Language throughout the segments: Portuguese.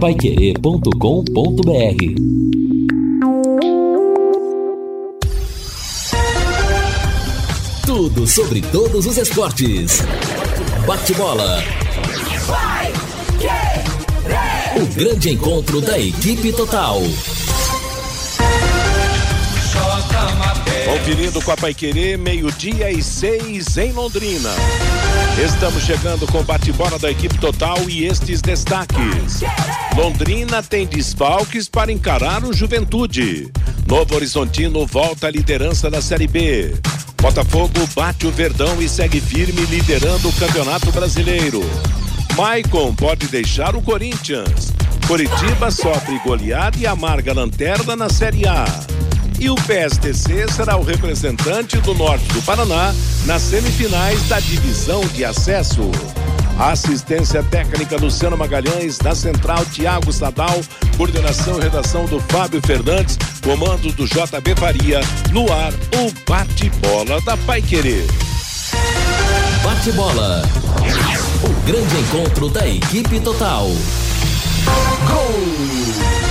paiquerê.com.br Tudo sobre todos os esportes. Bate-bola. O grande encontro da equipe total. Conferindo com a Paiquerê, meio-dia e seis em Londrina. Estamos chegando com o bate-bola da equipe total e estes destaques. Londrina tem desfalques para encarar o Juventude. Novo Horizontino volta à liderança da Série B. Botafogo bate o Verdão e segue firme liderando o Campeonato Brasileiro. Maicon pode deixar o Corinthians. Curitiba sofre goleada e amarga lanterna na Série A. E o PSTC será o representante do norte do Paraná nas semifinais da divisão de acesso. Assistência técnica Luciano Magalhães, na central Tiago Sadal, coordenação e redação do Fábio Fernandes, comando do JB Faria, no ar o bate-bola da Pai Querer. Bate-bola. O grande encontro da equipe total. Gol!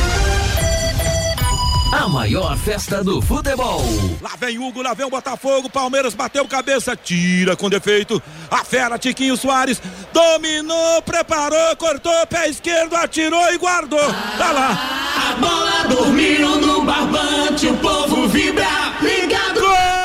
A maior festa do futebol. Lá vem Hugo, lá vem o Botafogo. Palmeiras bateu cabeça, tira com defeito. A fera Tiquinho Soares dominou, preparou, cortou, pé esquerdo, atirou e guardou. Tá lá. A bola dormiu no barbante, o povo vibra. Ligado. Gol!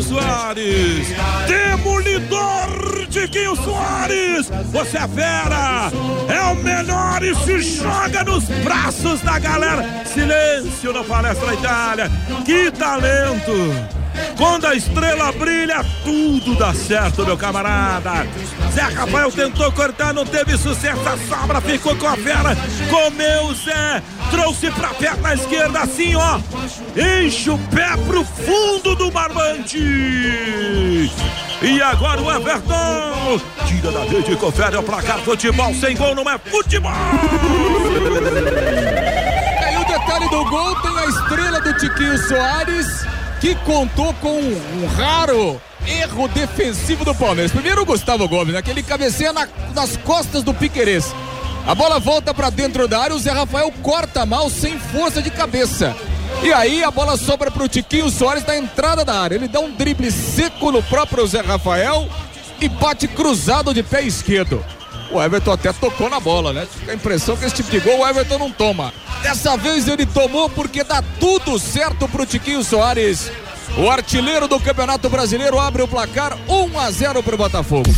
Tiquinho Soares. Demolidor Tiquinho Soares. Você é fera. É o melhor e se joga nos braços da galera. Silêncio na Palestra Itália. Que talento. Quando a estrela brilha, tudo dá certo, meu camarada. Zé Rafael tentou cortar, não teve sucesso. A sobra ficou com a fera. Comeu Zé. Trouxe pra perna esquerda, assim, ó. Enche o pé pro fundo do barbante. E agora o Everton. Tira da rede e confere o placar. Futebol sem gol não é futebol. Aí o detalhe do gol tem a estrela do Tiquinho Soares que contou com um raro erro defensivo do Palmeiras. Primeiro o Gustavo Gomes, aquele cabeceia na, nas costas do Piquerez. A bola volta para dentro da área, o Zé Rafael corta mal, sem força de cabeça. E aí a bola sobra para o Tiquinho Soares na entrada da área. Ele dá um drible seco no próprio Zé Rafael e bate cruzado de pé esquerdo. O Everton até tocou na bola, né? Fica a impressão que esse tipo de gol o Everton não toma. Dessa vez ele tomou porque dá tudo certo pro Tiquinho Soares. O artilheiro do Campeonato Brasileiro abre o placar 1 a 0 pro Botafogo.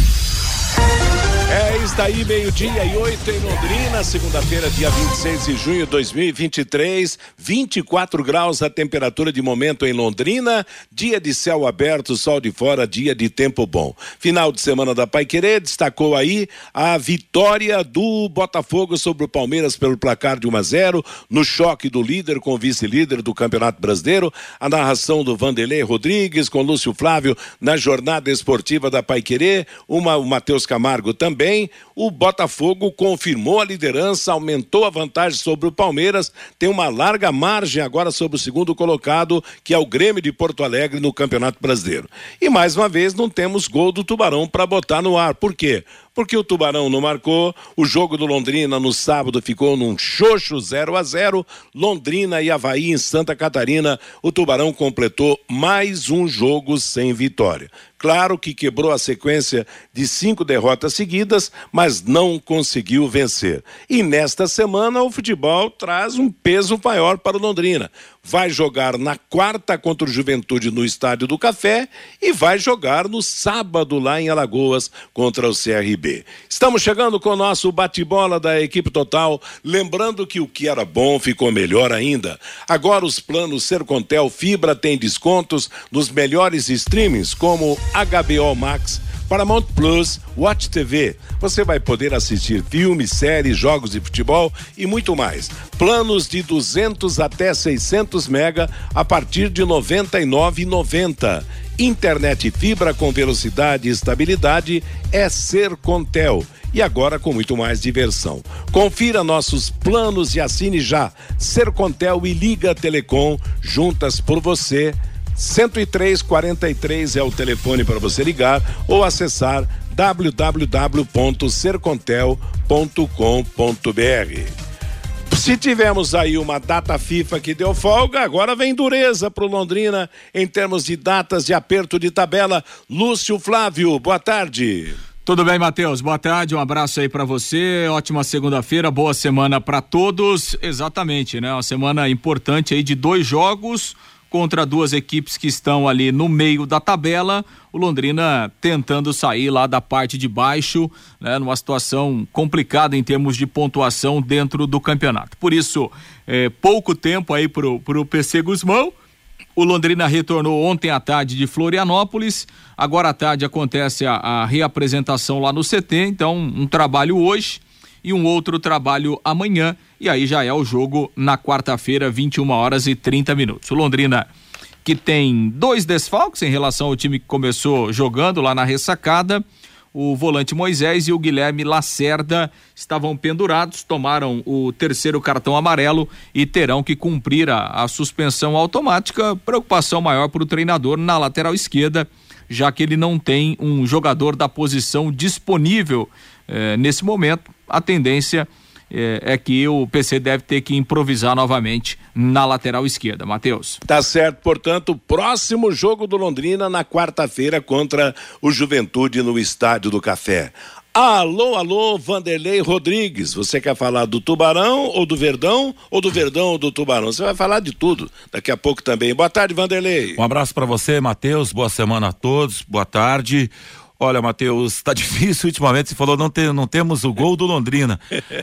É, está aí meio-dia e oito em Londrina, segunda-feira, dia 26 de junho de 2023, 24 graus a temperatura de momento em Londrina, dia de céu aberto, sol de fora, dia de tempo bom. Final de semana da Pai Querer destacou aí a vitória do Botafogo sobre o Palmeiras pelo placar de 1 a 0, no choque do líder com o vice-líder do Campeonato Brasileiro, a narração do Vanderlei Rodrigues com Lúcio Flávio na jornada esportiva da Pai Querer, uma, o Matheus Camargo também também o Botafogo confirmou a liderança, aumentou a vantagem sobre o Palmeiras, tem uma larga margem agora sobre o segundo colocado, que é o Grêmio de Porto Alegre no Campeonato Brasileiro. E mais uma vez não temos gol do Tubarão para botar no ar. Por quê? Porque o Tubarão não marcou. O jogo do Londrina no sábado ficou num xoxo 0 a 0 Londrina e Havaí em Santa Catarina. O Tubarão completou mais um jogo sem vitória. Claro que quebrou a sequência de cinco derrotas seguidas, mas não conseguiu vencer. E nesta semana o futebol traz um peso maior para o Londrina vai jogar na quarta contra o Juventude no Estádio do Café e vai jogar no sábado lá em Alagoas contra o CRB. Estamos chegando com o nosso bate-bola da equipe total, lembrando que o que era bom ficou melhor ainda. Agora os planos Sercontel Fibra têm descontos nos melhores streamings como HBO Max, Paramount Plus, Watch TV. Você vai poder assistir filmes, séries, jogos de futebol e muito mais. Planos de 200 até 600 mega a partir de 99,90 internet fibra com velocidade e estabilidade é Sercontel. E agora com muito mais diversão. Confira nossos planos e assine já. Sercontel e Liga Telecom, juntas por você. 10343 é o telefone para você ligar ou acessar www.sercontel.com.br. Se tivemos aí uma data FIFA que deu folga, agora vem dureza para o Londrina em termos de datas de aperto de tabela. Lúcio Flávio, boa tarde. Tudo bem, Matheus? Boa tarde, um abraço aí para você. Ótima segunda-feira, boa semana para todos. Exatamente, né? Uma semana importante aí de dois jogos contra duas equipes que estão ali no meio da tabela. O Londrina tentando sair lá da parte de baixo, né, numa situação complicada em termos de pontuação dentro do campeonato. Por isso, é, pouco tempo aí pro, pro PC Guzmão. O Londrina retornou ontem à tarde de Florianópolis. Agora à tarde acontece a, a reapresentação lá no CT. Então, um trabalho hoje e um outro trabalho amanhã. E aí já é o jogo na quarta-feira, 21 horas e 30 minutos. O Londrina que tem dois desfalques em relação ao time que começou jogando lá na ressacada. O volante Moisés e o Guilherme Lacerda estavam pendurados, tomaram o terceiro cartão amarelo e terão que cumprir a, a suspensão automática. Preocupação maior para o treinador na lateral esquerda, já que ele não tem um jogador da posição disponível eh, nesse momento. A tendência é, é, que o PC deve ter que improvisar novamente na lateral esquerda. Matheus. Tá certo, portanto, próximo jogo do Londrina na quarta-feira contra o Juventude no Estádio do Café. Alô, alô, Vanderlei Rodrigues. Você quer falar do Tubarão ou do Verdão ou do Verdão ou do Tubarão? Você vai falar de tudo daqui a pouco também. Boa tarde, Vanderlei. Um abraço para você, Matheus. Boa semana a todos. Boa tarde. Olha, Matheus, tá difícil ultimamente. Você falou não, tem, não temos o gol do Londrina.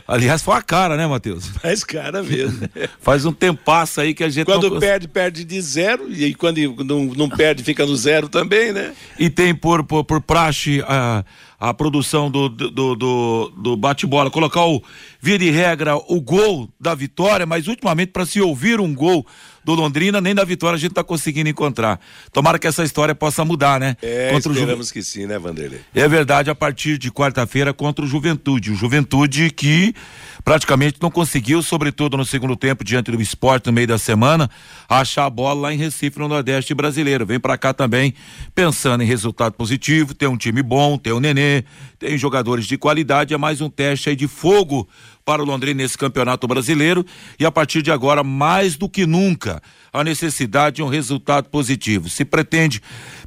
Aliás, foi a cara, né, Matheus? Faz cara mesmo. Faz um tempasso aí que a gente. Quando não... perde, perde de zero. E quando não, não perde, fica no zero também, né? E tem por, por, por praxe a, a produção do, do, do, do bate-bola, colocar o via de regra o gol da vitória, mas ultimamente para se ouvir um gol do Londrina, nem da vitória a gente tá conseguindo encontrar. Tomara que essa história possa mudar, né? É, contra esperamos Ju... que sim, né, Vanderlei? É verdade, a partir de quarta-feira contra o Juventude. O Juventude que praticamente não conseguiu, sobretudo no segundo tempo, diante do esporte no meio da semana, achar a bola lá em Recife, no Nordeste brasileiro. Vem para cá também pensando em resultado positivo, tem um time bom, tem o Nenê, tem jogadores de qualidade, é mais um teste aí de fogo para o Londrina nesse campeonato brasileiro e a partir de agora, mais do que nunca, a necessidade de um resultado positivo. Se pretende,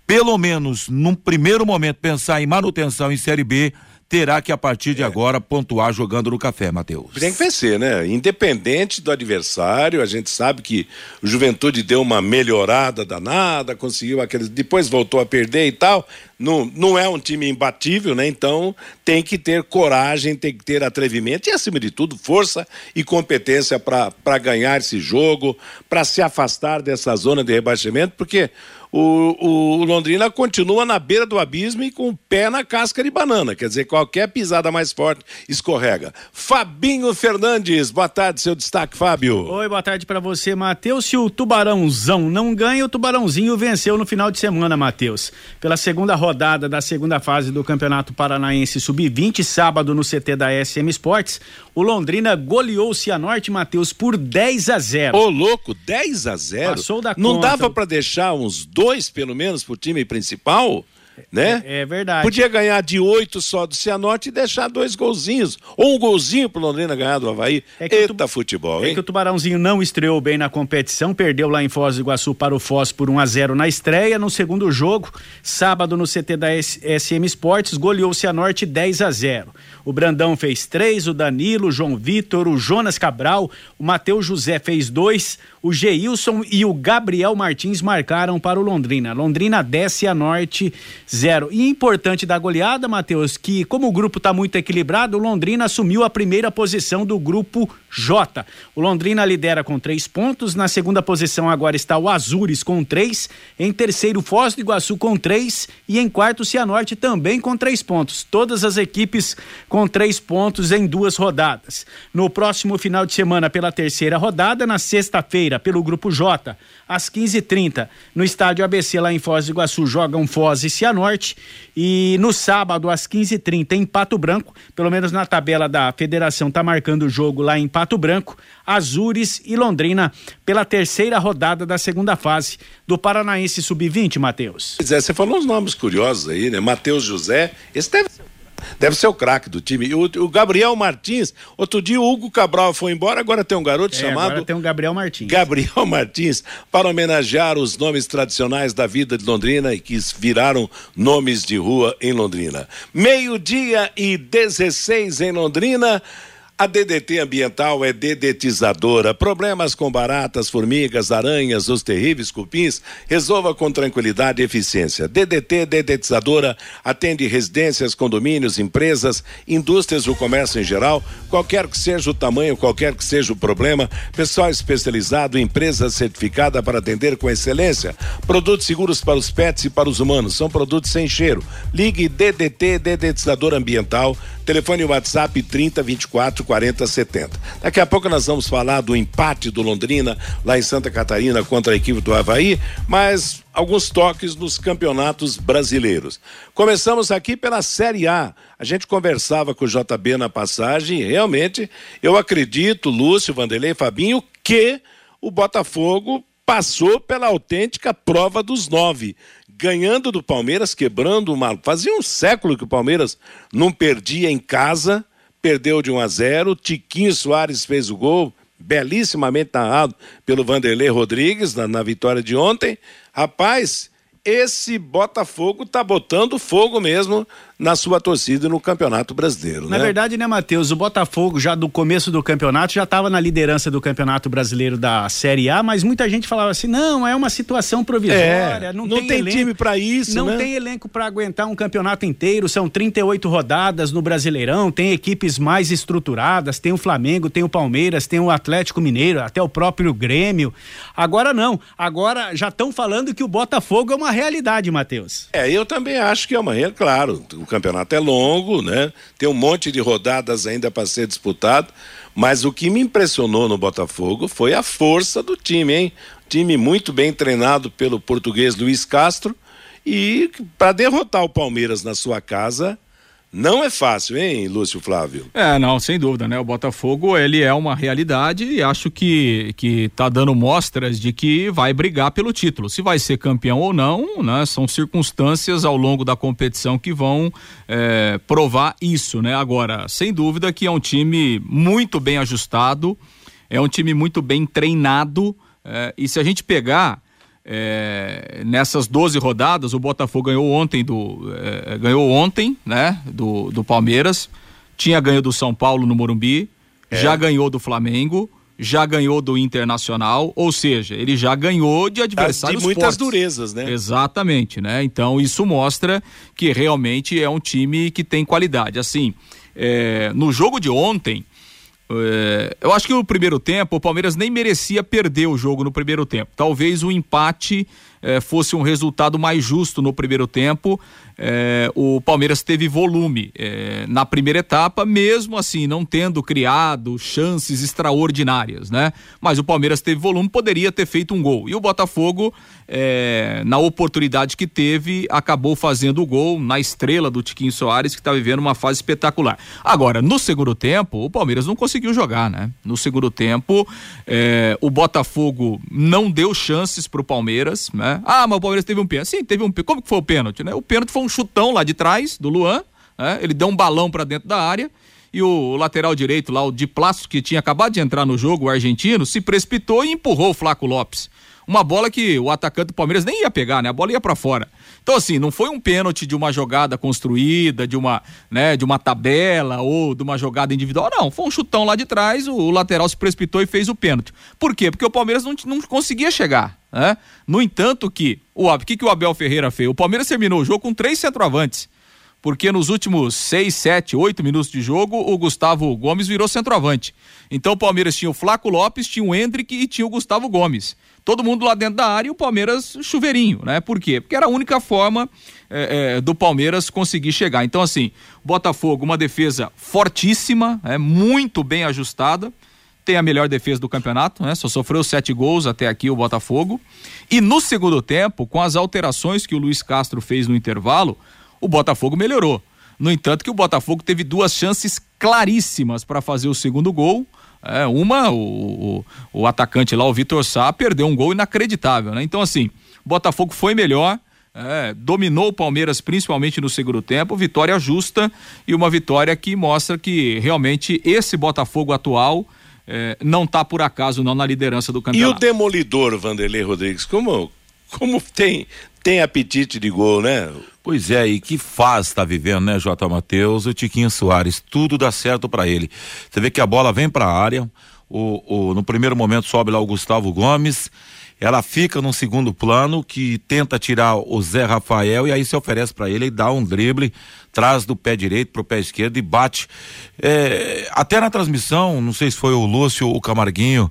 pelo menos num primeiro momento, pensar em manutenção em Série B, terá que a partir de é. agora pontuar jogando no café, Matheus. Tem que vencer, né? Independente do adversário, a gente sabe que o Juventude deu uma melhorada danada, conseguiu aqueles, depois voltou a perder e tal. Não, não é um time imbatível, né? Então tem que ter coragem, tem que ter atrevimento e, acima de tudo, força e competência para ganhar esse jogo, para se afastar dessa zona de rebaixamento, porque o, o, Londrina continua na beira do abismo e com o pé na casca de banana. Quer dizer, qualquer pisada mais forte escorrega. Fabinho Fernandes, boa tarde, seu destaque, Fábio. Oi, boa tarde para você, Matheus. Se o Tubarãozão não ganha, o Tubarãozinho venceu no final de semana, Matheus. Pela segunda rodada da segunda fase do Campeonato Paranaense Sub-20, sábado no CT da SM Sports, o Londrina goleou o Cianorte, Matheus, por 10 a 0. Ô, louco, 10 a 0? Passou da Não conta. dava para deixar uns dois dois, pelo menos, pro time principal, né? É, é, verdade. Podia ganhar de oito só do Cianorte e deixar dois golzinhos. Ou um golzinho pro Londrina ganhar do Havaí. É que Eita, futebol, é hein? É que o Tubarãozinho não estreou bem na competição, perdeu lá em Foz do Iguaçu para o Foz por 1 a 0 na estreia. No segundo jogo, sábado no CT da SM Esportes, goleou o Cianorte 10 a 0. O Brandão fez três, o Danilo, o João Vitor, o Jonas Cabral, o Matheus José fez dois, o Geilson e o Gabriel Martins marcaram para o Londrina. Londrina desce a norte 0. E importante da goleada, Matheus, que como o grupo está muito equilibrado, o Londrina assumiu a primeira posição do grupo J. O Londrina lidera com três pontos. Na segunda posição agora está o Azures com três. Em terceiro, Foz do Iguaçu com três. E em quarto, o Cianorte também com três pontos. Todas as equipes com três pontos em duas rodadas. No próximo final de semana, pela terceira rodada, na sexta-feira, pelo grupo J, às 15h30, no estádio ABC, lá em Foz do Iguaçu, jogam Foz e Cianorte. E no sábado, às 15h30, em Pato Branco, pelo menos na tabela da federação, tá marcando o jogo lá em Pato Branco, Azures e Londrina, pela terceira rodada da segunda fase do Paranaense Sub-20, Matheus. Pois é, você falou uns nomes curiosos aí, né? Matheus José, esse deve ser Deve ser o craque do time. O, o, Gabriel Martins, outro dia o Hugo Cabral foi embora, agora tem um garoto é, chamado. Agora tem um Gabriel Martins. Gabriel Martins, para homenagear os nomes tradicionais da vida de Londrina e que viraram nomes de rua em Londrina. Meio-dia e 16 em Londrina. A DDT ambiental é dedetizadora. Problemas com baratas, formigas, aranhas, os terríveis cupins, resolva com tranquilidade e eficiência. DDT dedetizadora atende residências, condomínios, empresas, indústrias o comércio em geral, qualquer que seja o tamanho, qualquer que seja o problema. Pessoal especializado, empresa certificada para atender com excelência. Produtos seguros para os pets e para os humanos. São produtos sem cheiro. Ligue DDT dedetizador ambiental. Telefone WhatsApp 3024 40 70. Daqui a pouco nós vamos falar do empate do Londrina lá em Santa Catarina contra a equipe do Havaí, mas alguns toques nos campeonatos brasileiros. Começamos aqui pela Série A. A gente conversava com o JB na passagem e realmente eu acredito, Lúcio, Vanderlei, Fabinho, que o Botafogo passou pela autêntica prova dos nove ganhando do Palmeiras, quebrando uma. Fazia um século que o Palmeiras não perdia em casa, perdeu de 1 a 0. Tiquinho Soares fez o gol, belíssimamente narrado pelo Vanderlei Rodrigues na, na vitória de ontem. Rapaz, esse Botafogo tá botando fogo mesmo na sua torcida no Campeonato Brasileiro. Na né? verdade, né, Matheus? O Botafogo, já do começo do campeonato, já estava na liderança do Campeonato Brasileiro da Série A, mas muita gente falava assim: não, é uma situação provisória, É, não, não tem, tem elenco, time pra isso, Não né? tem elenco para aguentar um campeonato inteiro, são 38 rodadas no Brasileirão, tem equipes mais estruturadas, tem o Flamengo, tem o Palmeiras, tem o Atlético Mineiro, até o próprio Grêmio. Agora não, agora já estão falando que o Botafogo é uma realidade, Matheus. É, eu também acho que regra, claro. O campeonato é longo, né? Tem um monte de rodadas ainda para ser disputado, mas o que me impressionou no Botafogo foi a força do time, hein? Time muito bem treinado pelo português Luiz Castro e para derrotar o Palmeiras na sua casa não é fácil, hein, Lúcio Flávio? É, não, sem dúvida, né? O Botafogo, ele é uma realidade e acho que que tá dando mostras de que vai brigar pelo título. Se vai ser campeão ou não, né? São circunstâncias ao longo da competição que vão é, provar isso, né? Agora, sem dúvida que é um time muito bem ajustado, é um time muito bem treinado é, e se a gente pegar é, nessas 12 rodadas, o Botafogo ganhou ontem do é, ganhou ontem, né, do, do Palmeiras, tinha ganho do São Paulo no Morumbi, já ganhou do Flamengo, já ganhou do Internacional, ou seja, ele já ganhou de adversários de muitas fortes. durezas, né? Exatamente, né? Então isso mostra que realmente é um time que tem qualidade. Assim, é, no jogo de ontem, é, eu acho que no primeiro tempo o Palmeiras nem merecia perder o jogo no primeiro tempo. Talvez o empate é, fosse um resultado mais justo no primeiro tempo. É, o Palmeiras teve volume é, na primeira etapa, mesmo assim não tendo criado chances extraordinárias, né? Mas o Palmeiras teve volume, poderia ter feito um gol. E o Botafogo, é, na oportunidade que teve, acabou fazendo o gol na estrela do Tiquinho Soares, que está vivendo uma fase espetacular. Agora, no segundo tempo, o Palmeiras não conseguiu jogar, né? No segundo tempo, é, o Botafogo não deu chances para o Palmeiras, né? Ah, mas o Palmeiras teve um pênalti. Sim, teve um pênalti. Como que foi o pênalti, né? O pênalti foi um chutão lá de trás do Luan, né? Ele deu um balão para dentro da área e o lateral direito lá, o de plástico que tinha acabado de entrar no jogo, o argentino, se precipitou e empurrou o Flaco Lopes. Uma bola que o atacante do Palmeiras nem ia pegar, né? A bola ia para fora. Então, assim, não foi um pênalti de uma jogada construída, de uma, né, de uma tabela ou de uma jogada individual, não. Foi um chutão lá de trás, o, o lateral se precipitou e fez o pênalti. Por quê? Porque o Palmeiras não, não conseguia chegar. Né? No entanto, que o que, que o Abel Ferreira fez? O Palmeiras terminou o jogo com três centroavantes porque nos últimos seis, sete, oito minutos de jogo, o Gustavo Gomes virou centroavante. Então o Palmeiras tinha o Flaco Lopes, tinha o Hendrick e tinha o Gustavo Gomes. Todo mundo lá dentro da área e o Palmeiras chuveirinho, né? Por quê? Porque era a única forma é, é, do Palmeiras conseguir chegar. Então, assim, Botafogo, uma defesa fortíssima, é muito bem ajustada tem a melhor defesa do campeonato, né? Só sofreu sete gols até aqui o Botafogo. E no segundo tempo, com as alterações que o Luiz Castro fez no intervalo, o Botafogo melhorou. No entanto, que o Botafogo teve duas chances claríssimas para fazer o segundo gol. É, uma, o, o, o, atacante lá, o Vitor Sá, perdeu um gol inacreditável, né? Então, assim, o Botafogo foi melhor, é, dominou o Palmeiras principalmente no segundo tempo, vitória justa e uma vitória que mostra que realmente esse Botafogo atual é, não está por acaso não na liderança do campeonato. E o demolidor Vanderlei Rodrigues, como como tem tem apetite de gol, né? Pois é, e que faz está vivendo, né, J. Matheus? O Tiquinho Soares, tudo dá certo para ele. Você vê que a bola vem para a área, o, o, no primeiro momento sobe lá o Gustavo Gomes, ela fica num segundo plano que tenta tirar o Zé Rafael e aí se oferece para ele e dá um drible, traz do pé direito pro pé esquerdo e bate. É, até na transmissão, não sei se foi o Lúcio ou o Camarguinho,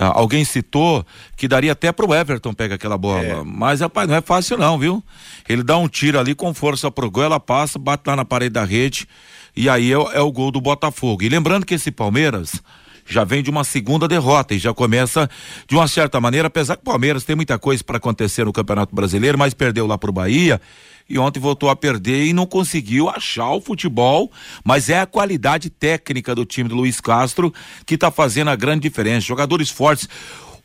ah, alguém citou que daria até pro Everton pegar aquela bola. É. Mas, rapaz, não é fácil não, viu? Ele dá um tiro ali com força pro gol, ela passa, bate lá na parede da rede e aí é, é o gol do Botafogo. E lembrando que esse Palmeiras já vem de uma segunda derrota e já começa de uma certa maneira, apesar que o Palmeiras tem muita coisa para acontecer no Campeonato Brasileiro, mas perdeu lá pro Bahia e ontem voltou a perder e não conseguiu achar o futebol, mas é a qualidade técnica do time do Luiz Castro que está fazendo a grande diferença. Jogadores fortes.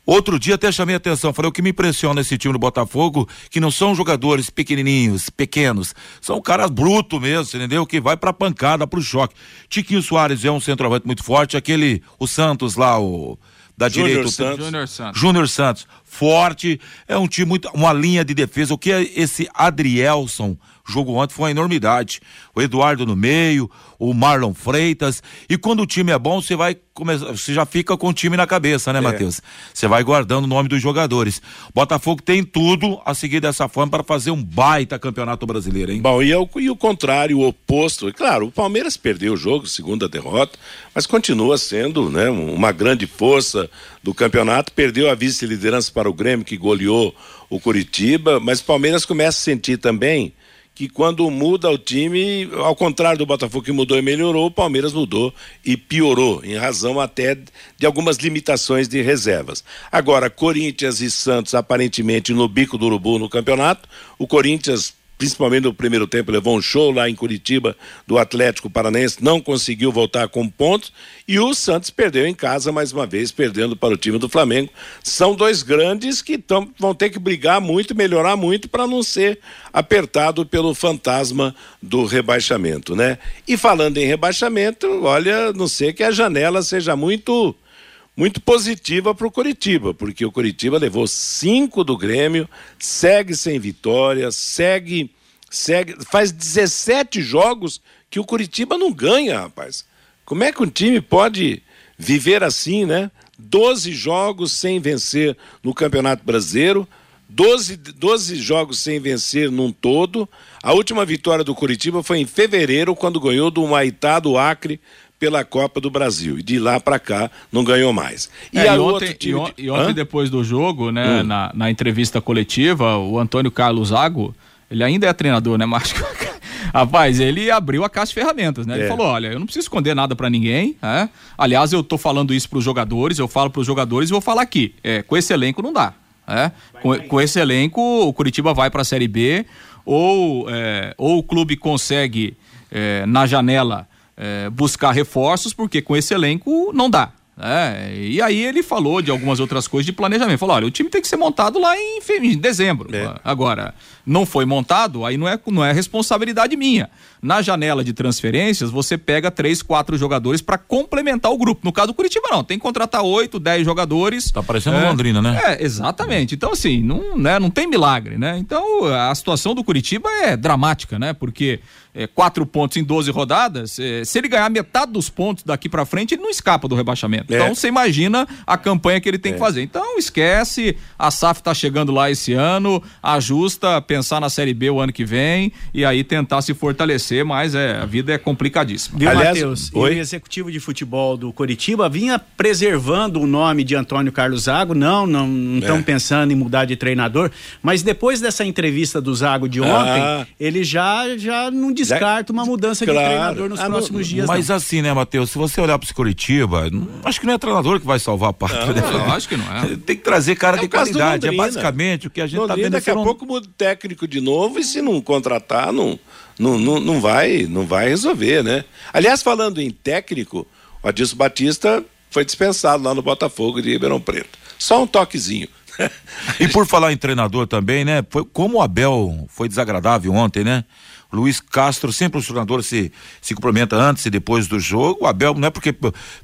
Outro dia até chamei a atenção, falei o que me impressiona esse time do Botafogo, que não são jogadores pequenininhos, pequenos, são caras brutos mesmo, entendeu? Que vai pra pancada, pro choque. Tiquinho Soares é um centroavante muito forte, aquele, o Santos lá, o da Júnior direita. Santos. Júnior Santos. Júnior Santos. Forte, é um time muito, uma linha de defesa. O que é esse Adrielson jogo ontem foi uma enormidade. O Eduardo no meio, o Marlon Freitas. E quando o time é bom, você vai começar, você já fica com o time na cabeça, né, é. Matheus? Você vai guardando o nome dos jogadores. Botafogo tem tudo a seguir dessa forma para fazer um baita campeonato brasileiro, hein? Bom, e, é o, e o contrário, o oposto. Claro, o Palmeiras perdeu o jogo, segunda derrota, mas continua sendo, né, uma grande força do campeonato. Perdeu a vice-liderança para o Grêmio, que goleou o Curitiba, mas o Palmeiras começa a sentir também que quando muda o time, ao contrário do Botafogo que mudou e melhorou, o Palmeiras mudou e piorou, em razão até de algumas limitações de reservas. Agora, Corinthians e Santos aparentemente no bico do urubu no campeonato, o Corinthians principalmente no primeiro tempo, levou um show lá em Curitiba do Atlético Paranaense, não conseguiu voltar com pontos e o Santos perdeu em casa mais uma vez, perdendo para o time do Flamengo. São dois grandes que tão, vão ter que brigar muito, melhorar muito para não ser apertado pelo fantasma do rebaixamento, né? E falando em rebaixamento, olha, não sei que a janela seja muito muito positiva para o Curitiba, porque o Curitiba levou cinco do Grêmio, segue sem vitória, segue, segue, faz 17 jogos que o Curitiba não ganha, rapaz. Como é que um time pode viver assim, né? 12 jogos sem vencer no Campeonato Brasileiro, 12, 12 jogos sem vencer num todo. A última vitória do Curitiba foi em fevereiro, quando ganhou do Maitá do Acre pela Copa do Brasil. E de lá para cá não ganhou mais. E, é, e ontem, e, on, e ontem depois do jogo, né, hum. na, na entrevista coletiva, o Antônio Carlos Zago, ele ainda é treinador, né, Márcio? Rapaz, ele abriu a caixa de ferramentas, né? Ele é. falou: olha, eu não preciso esconder nada para ninguém. né? Aliás, eu tô falando isso para os jogadores, eu falo para os jogadores e vou falar aqui. É, com esse elenco não dá. É? Com, com, esse elenco, o Curitiba vai para a Série B, ou, é, ou o clube consegue, é, na janela, é, buscar reforços, porque com esse elenco não dá. É, e aí ele falou de algumas outras coisas de planejamento. Falou: olha, o time tem que ser montado lá em, em dezembro. É. Agora, não foi montado, aí não é, não é responsabilidade minha. Na janela de transferências, você pega três, quatro jogadores para complementar o grupo. No caso do Curitiba, não. Tem que contratar oito, dez jogadores. Tá parecendo é, Londrina, né? É, exatamente. Então, assim, não, né, não tem milagre, né? Então, a situação do Curitiba é dramática, né? Porque é, quatro pontos em 12 rodadas, é, se ele ganhar metade dos pontos daqui para frente, ele não escapa do rebaixamento. É. Então você imagina a campanha que ele tem que é. fazer. Então esquece, a SAF tá chegando lá esse ano, ajusta, pensar na Série B o ano que vem e aí tentar se fortalecer, mas é, a vida é complicadíssima. Viu, Matheus? o executivo de futebol do Coritiba vinha preservando o nome de Antônio Carlos Zago, não, não estão é. pensando em mudar de treinador, mas depois dessa entrevista do Zago de ontem, ah. ele já, já não descarta uma mudança claro. de treinador nos ah, próximos no, dias. Mas não. assim, né, Matheus, se você olhar para esse Curitiba, acho que não é treinador que vai salvar a pátria. Não, acho que não é. Tem que trazer cara é de qualidade. É basicamente o que a gente está vendo. Daqui a pouco muda técnico de novo e se não contratar, não, não, não, não, vai, não vai resolver, né? Aliás, falando em técnico, o Adilson Batista foi dispensado lá no Botafogo de Ribeirão Preto. Só um toquezinho. e por falar em treinador também, né? Foi, como o Abel foi desagradável ontem, né? Luiz Castro, sempre o treinador se, se cumprimenta antes e depois do jogo. O Abel, não é porque.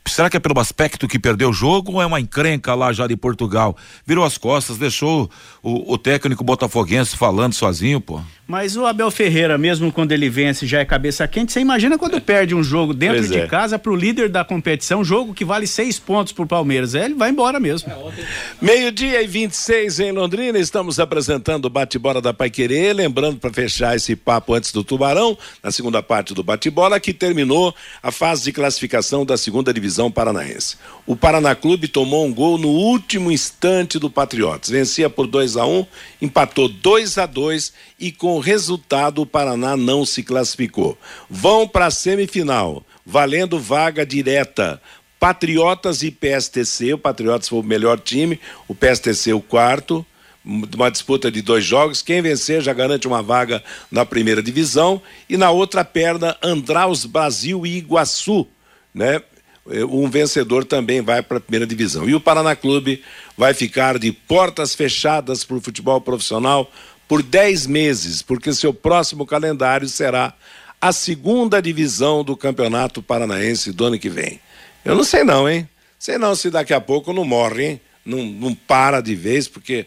Será que é pelo aspecto que perdeu o jogo ou é uma encrenca lá já de Portugal? Virou as costas, deixou o, o técnico botafoguense falando sozinho, pô. Mas o Abel Ferreira, mesmo quando ele vence, já é cabeça quente. Você imagina quando é. perde um jogo dentro pois de é. casa para o líder da competição, jogo que vale seis pontos para o Palmeiras. É, ele vai embora mesmo. É, Meio-dia e 26 em Londrina, estamos apresentando o bate-bola da Paiquerê. Lembrando para fechar esse papo antes do Tubarão, na segunda parte do bate-bola, que terminou a fase de classificação da segunda divisão paranaense. O Paraná Clube tomou um gol no último instante do Patriotas. Vencia por 2 a 1 um, empatou 2 a 2 e com o resultado o Paraná não se classificou. Vão para a semifinal, valendo vaga direta. Patriotas e PSTC, o Patriotas foi o melhor time, o PSTC o quarto, uma disputa de dois jogos. Quem vencer já garante uma vaga na primeira divisão. E na outra perna, Andraus Brasil e Iguaçu, né? Um vencedor também vai para a primeira divisão. E o Paraná Clube vai ficar de portas fechadas para o futebol profissional por 10 meses, porque seu próximo calendário será a segunda divisão do Campeonato Paranaense do ano que vem. Eu não sei não, hein? Sei não se daqui a pouco não morre, hein? Não, não para de vez, porque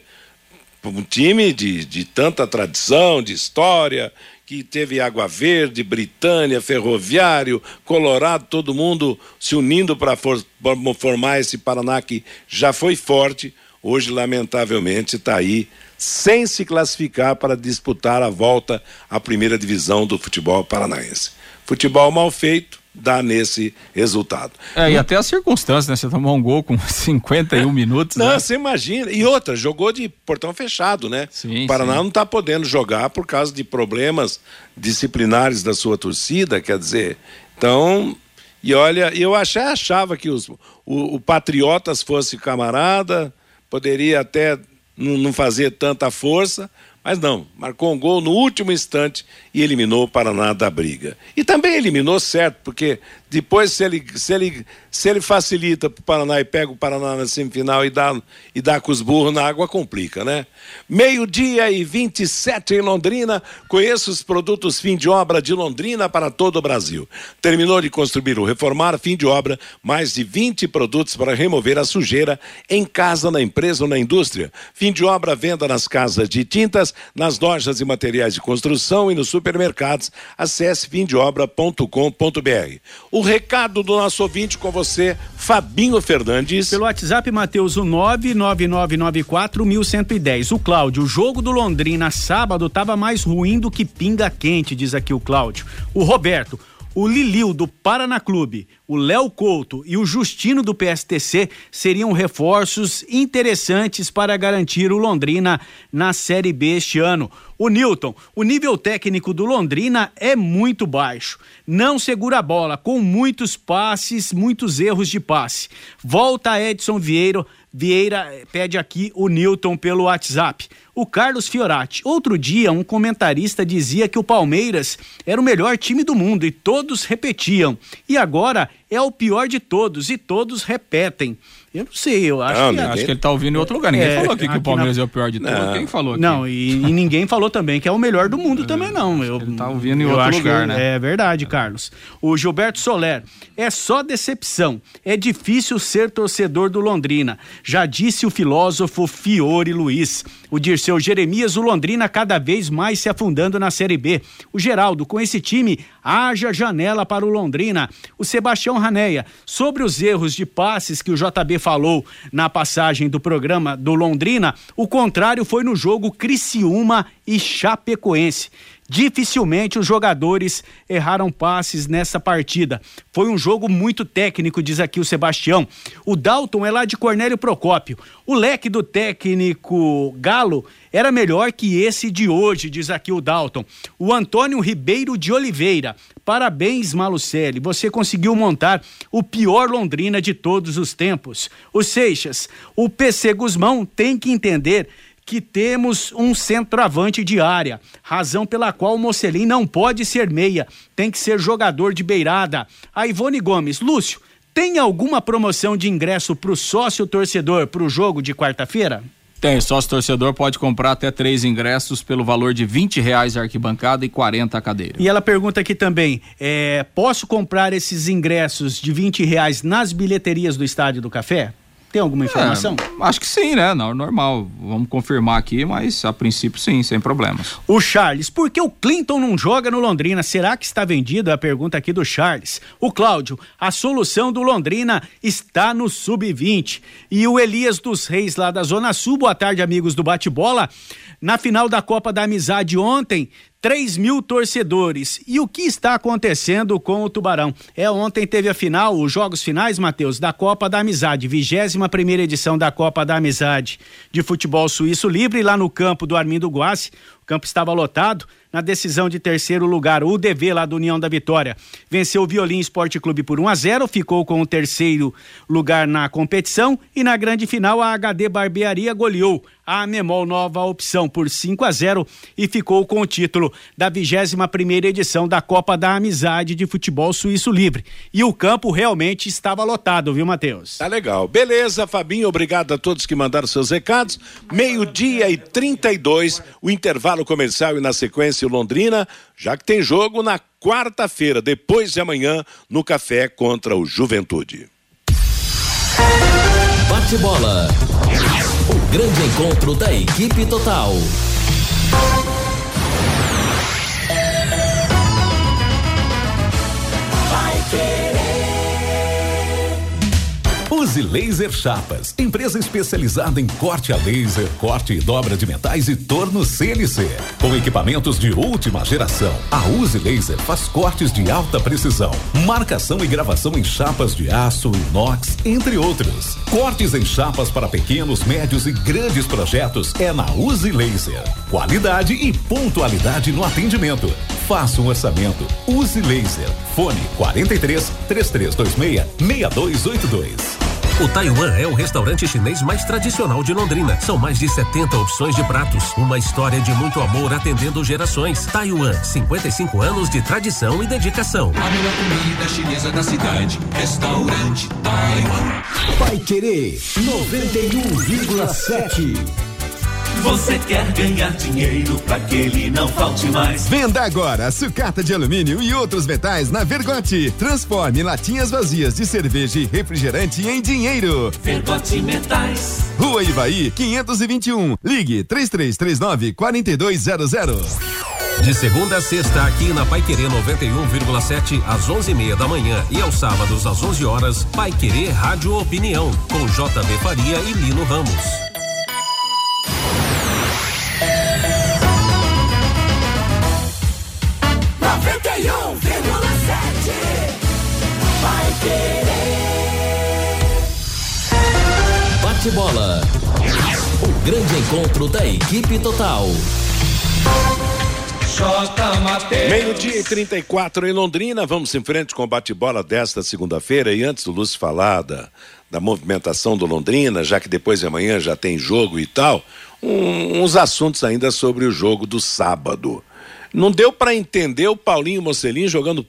um time de, de tanta tradição, de história, que teve Água Verde, Britânia, Ferroviário, Colorado, todo mundo se unindo para for, formar esse Paraná que já foi forte, hoje, lamentavelmente, está aí sem se classificar para disputar a volta à primeira divisão do futebol paranaense. Futebol mal feito dá nesse resultado. É, e até as circunstâncias, né? Você tomou um gol com 51 minutos. Não, né? você imagina. E outra, jogou de portão fechado, né? Sim, o Paraná sim. não está podendo jogar por causa de problemas disciplinares da sua torcida, quer dizer. Então, e olha, eu achei, achava que os, o, o Patriotas fosse camarada, poderia até não fazer tanta força, mas não, marcou um gol no último instante e eliminou o Paraná da briga. E também eliminou certo, porque depois, se ele, se ele, se ele facilita para o Paraná e pega o Paraná na semifinal e dá, e dá com os burros na água, complica, né? Meio-dia e 27 em Londrina. Conheça os produtos fim de obra de Londrina para todo o Brasil. Terminou de construir ou reformar, fim de obra, mais de 20 produtos para remover a sujeira em casa, na empresa ou na indústria. Fim de obra, venda nas casas de tintas, nas lojas e materiais de construção e nos supermercados. Acesse fimdeobra.com.br. O recado do nosso ouvinte com você, Fabinho Fernandes. Pelo WhatsApp, Matheus, o 99994110. O Cláudio, o jogo do Londrina sábado estava mais ruim do que pinga quente, diz aqui o Cláudio. O Roberto, o Liliu do Paraná Clube, o Léo Couto e o Justino do PSTC seriam reforços interessantes para garantir o Londrina na Série B este ano. O Newton, o nível técnico do Londrina é muito baixo. Não segura a bola, com muitos passes, muitos erros de passe. Volta Edson Vieira Vieira eh, pede aqui o Newton pelo WhatsApp. O Carlos Fiorati. Outro dia, um comentarista dizia que o Palmeiras era o melhor time do mundo e todos repetiam. E agora é o pior de todos e todos repetem. Eu não sei, eu acho Não, que. Acho que ele tá ouvindo em outro lugar. Ninguém É, falou aqui que aqui o Palmeiras na- é o pior de todos. Não. Quem falou aqui? Não, e, e ninguém falou também que é o melhor do mundo também, não. Eu, ele tá ouvindo em outro acho lugar, que né? É verdade, Carlos. O Gilberto Soler, é só decepção. É difícil ser torcedor do Londrina. Já disse o filósofo Fiore Luiz. O Dirceu Jeremias, o Londrina cada vez mais se afundando na Série B. O Geraldo, com esse time, haja janela para o Londrina. O Sebastião Raneia, sobre os erros de passes que o JB falou na passagem do programa do Londrina, o contrário foi no jogo Criciúma e Chapecoense. Dificilmente os jogadores erraram passes nessa partida. Foi um jogo muito técnico, diz aqui o Sebastião. O Dalton é lá de Cornélio Procópio. O leque do técnico Galo era melhor que esse de hoje, diz aqui o Dalton. O Antônio Ribeiro de Oliveira. Parabéns, Malucelli. Você conseguiu montar o pior Londrina de todos os tempos. O Seixas, o PC Guzmão tem que entender que temos um centroavante de área, razão pela qual o Mocelin não pode ser meia, tem que ser jogador de beirada. A Ivone Gomes, Lúcio, tem alguma promoção de ingresso para o sócio torcedor para o jogo de quarta-feira? Tem, sócio torcedor pode comprar até três ingressos pelo valor de 20 reais a arquibancada e 40 a cadeira. E ela pergunta aqui também: é, posso comprar esses ingressos de 20 reais nas bilheterias do Estádio do Café? Tem alguma informação? É, acho que sim, né? Não, normal. Vamos confirmar aqui, mas a princípio sim, sem problemas. O Charles, por que o Clinton não joga no Londrina? Será que está vendido? É a pergunta aqui do Charles. O Cláudio, a solução do Londrina está no sub-20. E o Elias dos Reis, lá da Zona Sul, boa tarde, amigos do Bate-Bola. Na final da Copa da Amizade ontem, 3 mil torcedores. E o que está acontecendo com o Tubarão? É, ontem teve a final, os jogos finais, Matheus, da Copa da Amizade, 21 primeira edição da Copa da Amizade de futebol suíço livre, lá no campo do Armindo Guassi. O campo estava lotado. Na decisão de terceiro lugar, o UDV lá do União da Vitória venceu o Violim Esporte Clube por 1 a 0, ficou com o terceiro lugar na competição e na grande final a HD Barbearia goleou a Memol Nova Opção por 5 a 0 e ficou com o título da 21 primeira edição da Copa da Amizade de Futebol Suíço Livre. E o campo realmente estava lotado, viu, Matheus? Tá legal. Beleza, Fabinho, obrigado a todos que mandaram seus recados. Meio-dia e 32, o intervalo comercial e na sequência Londrina, já que tem jogo na quarta-feira, depois de amanhã, no Café contra o Juventude. Bate bola. O grande encontro da equipe total. Use Laser Chapas, empresa especializada em corte a laser, corte e dobra de metais e torno CNC. Com equipamentos de última geração, a Use Laser faz cortes de alta precisão, marcação e gravação em chapas de aço, inox, entre outros. Cortes em chapas para pequenos, médios e grandes projetos é na Use Laser. Qualidade e pontualidade no atendimento. Faça um orçamento. Use Laser. Fone 43 3326 6282. O Taiwan é o restaurante chinês mais tradicional de Londrina. São mais de 70 opções de pratos. Uma história de muito amor atendendo gerações. Taiwan, 55 anos de tradição e dedicação. A melhor comida chinesa da cidade. Restaurante Taiwan. Vai querer 91,7. Você quer ganhar dinheiro pra que ele não falte mais. Venda agora sucata de alumínio e outros metais na Vergote. Transforme latinhas vazias de cerveja e refrigerante em dinheiro. Vergote Metais. Rua Ivaí, 521. Ligue 3339 4200. De segunda a sexta, aqui na Pai Querer 91,7 às 11:30 da manhã e aos sábados às 11 horas, Pai Querer Rádio Opinião com JB Faria e Lino Ramos. Vai querer. Bate bola. O grande encontro da equipe total. Meio-dia e 34 em Londrina. Vamos em frente com o bate-bola desta segunda-feira. E antes do Lúcio falar da, da movimentação do Londrina, já que depois de amanhã já tem jogo e tal, um- uns assuntos ainda sobre o jogo do sábado. Não deu para entender o Paulinho Mocelin jogando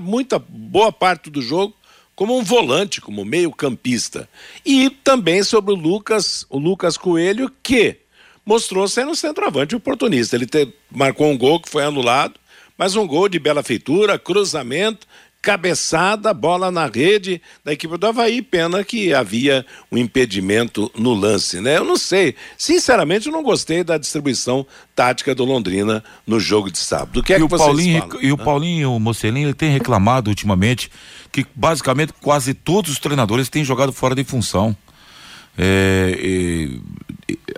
muita boa parte do jogo como um volante, como meio-campista. E também sobre o Lucas, o Lucas Coelho, que mostrou ser um centroavante oportunista. Ele te, marcou um gol que foi anulado, mas um gol de bela feitura, cruzamento, cabeçada, bola na rede da equipe do Havaí. Pena que havia um impedimento no lance, né? Eu não sei. Sinceramente, eu não gostei da distribuição tática do Londrina no jogo de sábado. O que é e que o vocês Paulinho, falam? E o Paulinho Mocelin, ele tem reclamado ultimamente que basicamente quase todos os treinadores têm jogado fora de função. É, e-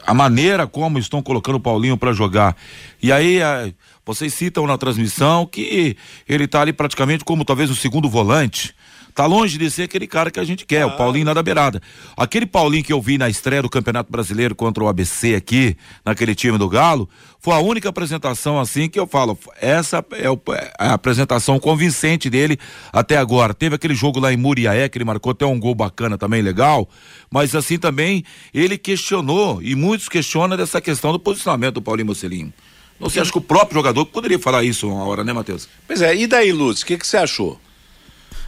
a maneira como estão colocando o Paulinho para jogar. E aí a- vocês citam na transmissão que ele tá ali praticamente como talvez o segundo volante. Tá longe de ser aquele cara que a gente quer, o Paulinho lá da beirada. Aquele Paulinho que eu vi na estreia do Campeonato Brasileiro contra o ABC aqui, naquele time do Galo, foi a única apresentação assim que eu falo, essa é, é a apresentação convincente dele até agora. Teve aquele jogo lá em Muriaé, que ele marcou até um gol bacana também, legal, mas assim também ele questionou, e muitos questionam dessa questão do posicionamento do Paulinho Mocelinho. Não sei, acho que o próprio jogador poderia falar isso uma hora, né, Matheus? Pois é, e daí, Lúcio, o que, que você achou?